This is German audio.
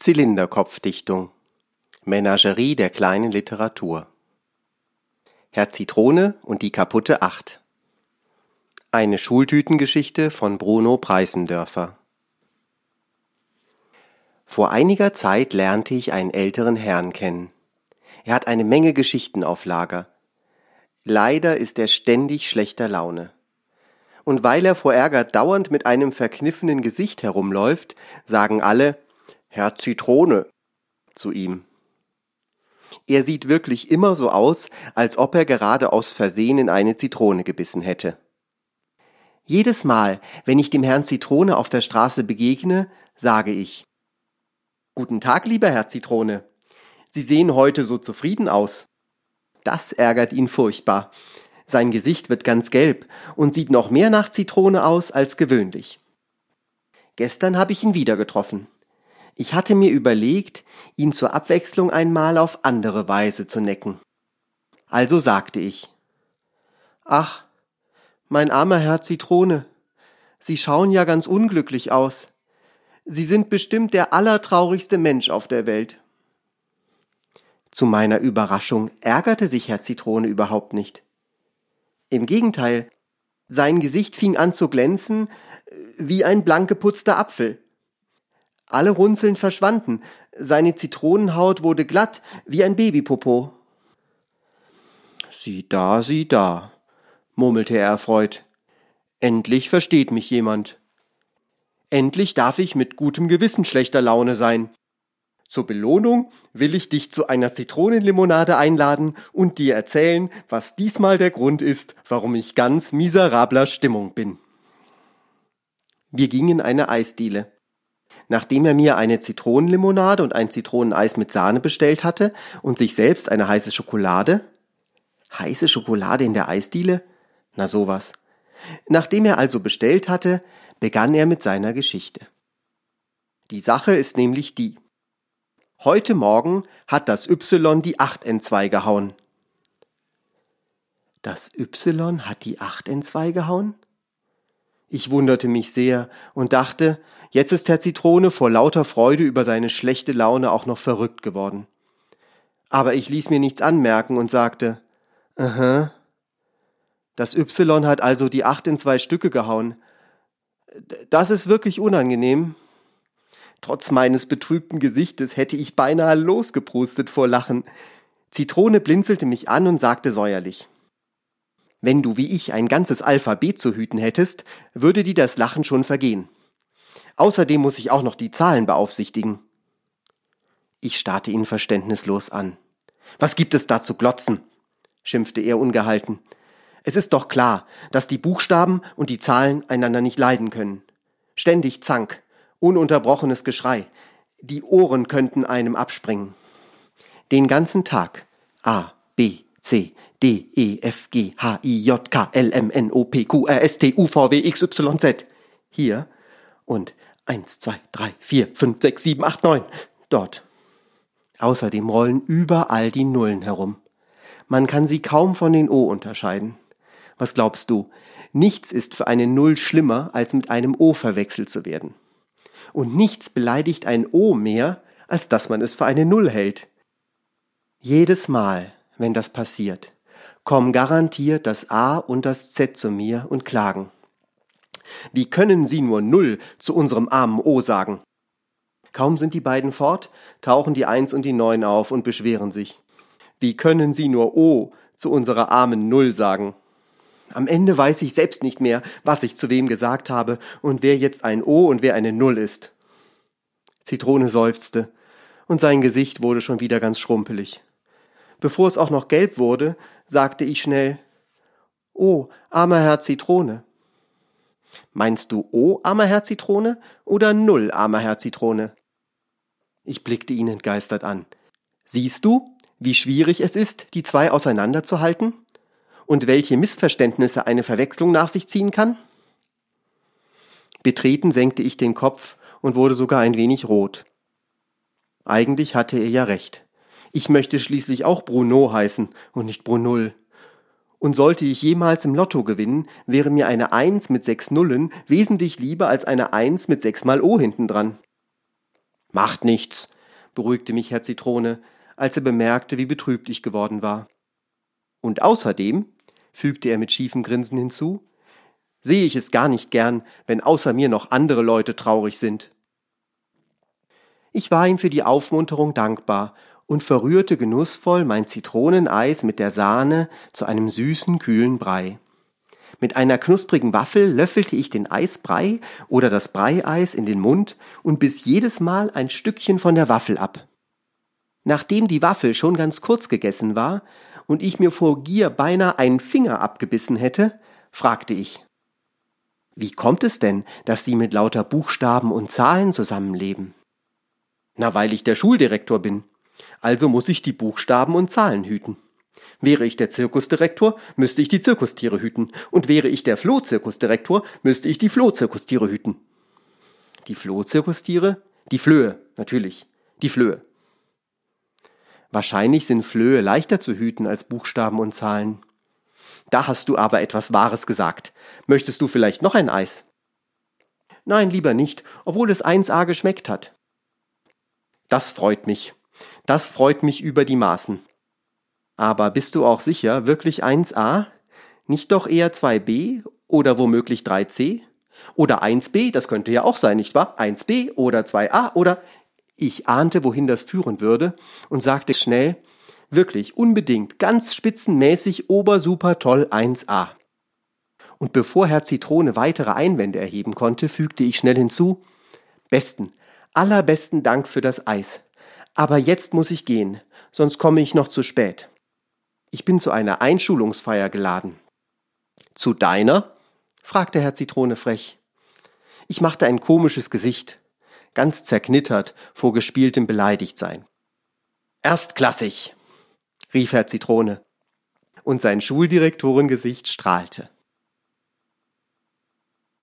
Zylinderkopfdichtung Menagerie der kleinen Literatur Herr Zitrone und die kaputte Acht Eine Schultütengeschichte von Bruno Preissendörfer Vor einiger Zeit lernte ich einen älteren Herrn kennen. Er hat eine Menge Geschichten auf Lager. Leider ist er ständig schlechter Laune. Und weil er vor Ärger dauernd mit einem verkniffenen Gesicht herumläuft, sagen alle, Herr Zitrone zu ihm. Er sieht wirklich immer so aus, als ob er gerade aus Versehen in eine Zitrone gebissen hätte. Jedes Mal, wenn ich dem Herrn Zitrone auf der Straße begegne, sage ich Guten Tag, lieber Herr Zitrone. Sie sehen heute so zufrieden aus. Das ärgert ihn furchtbar. Sein Gesicht wird ganz gelb und sieht noch mehr nach Zitrone aus als gewöhnlich. Gestern habe ich ihn wieder getroffen. Ich hatte mir überlegt, ihn zur Abwechslung einmal auf andere Weise zu necken. Also sagte ich Ach, mein armer Herr Zitrone, Sie schauen ja ganz unglücklich aus. Sie sind bestimmt der allertraurigste Mensch auf der Welt. Zu meiner Überraschung ärgerte sich Herr Zitrone überhaupt nicht. Im Gegenteil, sein Gesicht fing an zu glänzen äh, wie ein blank geputzter Apfel. Alle Runzeln verschwanden, seine Zitronenhaut wurde glatt wie ein Babypopo. Sieh da, sieh da, murmelte er erfreut. Endlich versteht mich jemand. Endlich darf ich mit gutem Gewissen schlechter Laune sein. Zur Belohnung will ich dich zu einer Zitronenlimonade einladen und dir erzählen, was diesmal der Grund ist, warum ich ganz miserabler Stimmung bin. Wir gingen in eine Eisdiele. Nachdem er mir eine Zitronenlimonade und ein Zitroneneis mit Sahne bestellt hatte und sich selbst eine heiße Schokolade. Heiße Schokolade in der Eisdiele? Na sowas. Nachdem er also bestellt hatte, begann er mit seiner Geschichte. Die Sache ist nämlich die. Heute Morgen hat das Y die 8 entzwei gehauen. Das Y hat die 8 entzwei gehauen? Ich wunderte mich sehr und dachte, jetzt ist Herr Zitrone vor lauter Freude über seine schlechte Laune auch noch verrückt geworden. Aber ich ließ mir nichts anmerken und sagte, aha, das Y hat also die acht in zwei Stücke gehauen. Das ist wirklich unangenehm. Trotz meines betrübten Gesichtes hätte ich beinahe losgeprustet vor Lachen. Zitrone blinzelte mich an und sagte säuerlich. Wenn du wie ich ein ganzes Alphabet zu hüten hättest, würde dir das Lachen schon vergehen. Außerdem muss ich auch noch die Zahlen beaufsichtigen. Ich starrte ihn verständnislos an. Was gibt es da zu glotzen? schimpfte er ungehalten. Es ist doch klar, dass die Buchstaben und die Zahlen einander nicht leiden können. Ständig Zank, ununterbrochenes Geschrei. Die Ohren könnten einem abspringen. Den ganzen Tag. A, B, C, D, E, F, G, H, I, J, K, L, M, N, O, P, Q, R, S, T, U, V, W, X, Y, Z. Hier und eins, zwei, drei, vier, fünf, sechs, sieben, acht, neun. Dort. Außerdem rollen überall die Nullen herum. Man kann sie kaum von den O unterscheiden. Was glaubst du? Nichts ist für eine Null schlimmer, als mit einem O verwechselt zu werden. Und nichts beleidigt ein O mehr, als dass man es für eine Null hält. Jedes Mal, wenn das passiert, kommen garantiert das A und das Z zu mir und klagen. Wie können Sie nur Null zu unserem armen O sagen? Kaum sind die beiden fort, tauchen die Eins und die Neun auf und beschweren sich. Wie können Sie nur O zu unserer armen Null sagen? Am Ende weiß ich selbst nicht mehr, was ich zu wem gesagt habe und wer jetzt ein O und wer eine Null ist. Zitrone seufzte, und sein Gesicht wurde schon wieder ganz schrumpelig. Bevor es auch noch gelb wurde, sagte ich schnell Oh, armer Herr Zitrone. Meinst du O, armer Herr Zitrone, oder Null, armer Herr Zitrone? Ich blickte ihn entgeistert an. Siehst du, wie schwierig es ist, die zwei auseinanderzuhalten? Und welche Missverständnisse eine Verwechslung nach sich ziehen kann? Betreten senkte ich den Kopf und wurde sogar ein wenig rot. Eigentlich hatte er ja recht. Ich möchte schließlich auch Bruno heißen und nicht Brunull. Und sollte ich jemals im Lotto gewinnen, wäre mir eine Eins mit sechs Nullen wesentlich lieber als eine Eins mit sechs mal O hintendran. Macht nichts, beruhigte mich Herr Zitrone, als er bemerkte, wie betrübt ich geworden war. Und außerdem, fügte er mit schiefem Grinsen hinzu, sehe ich es gar nicht gern, wenn außer mir noch andere Leute traurig sind. Ich war ihm für die Aufmunterung dankbar und verrührte genussvoll mein Zitroneneis mit der Sahne zu einem süßen, kühlen Brei. Mit einer knusprigen Waffel löffelte ich den Eisbrei oder das Breieis in den Mund und biss jedes Mal ein Stückchen von der Waffel ab. Nachdem die Waffel schon ganz kurz gegessen war und ich mir vor Gier beinahe einen Finger abgebissen hätte, fragte ich Wie kommt es denn, dass Sie mit lauter Buchstaben und Zahlen zusammenleben? Na, weil ich der Schuldirektor bin. Also muss ich die Buchstaben und Zahlen hüten. Wäre ich der Zirkusdirektor, müsste ich die Zirkustiere hüten. Und wäre ich der Flohzirkusdirektor, müsste ich die Flohzirkustiere hüten. Die Flohzirkustiere? Die Flöhe, natürlich. Die Flöhe. Wahrscheinlich sind Flöhe leichter zu hüten als Buchstaben und Zahlen. Da hast du aber etwas Wahres gesagt. Möchtest du vielleicht noch ein Eis? Nein, lieber nicht, obwohl es 1a geschmeckt hat. Das freut mich. Das freut mich über die Maßen. Aber bist du auch sicher, wirklich 1a? Nicht doch eher 2b oder womöglich 3c? Oder 1b, das könnte ja auch sein, nicht wahr? 1b oder 2a oder ich ahnte, wohin das führen würde und sagte schnell, wirklich, unbedingt, ganz spitzenmäßig, obersuper toll 1a. Und bevor Herr Zitrone weitere Einwände erheben konnte, fügte ich schnell hinzu, besten, Allerbesten Dank für das Eis. Aber jetzt muss ich gehen, sonst komme ich noch zu spät. Ich bin zu einer Einschulungsfeier geladen. Zu deiner? fragte Herr Zitrone frech. Ich machte ein komisches Gesicht, ganz zerknittert vor gespieltem Beleidigtsein. Erstklassig, rief Herr Zitrone, und sein Schuldirektorengesicht strahlte.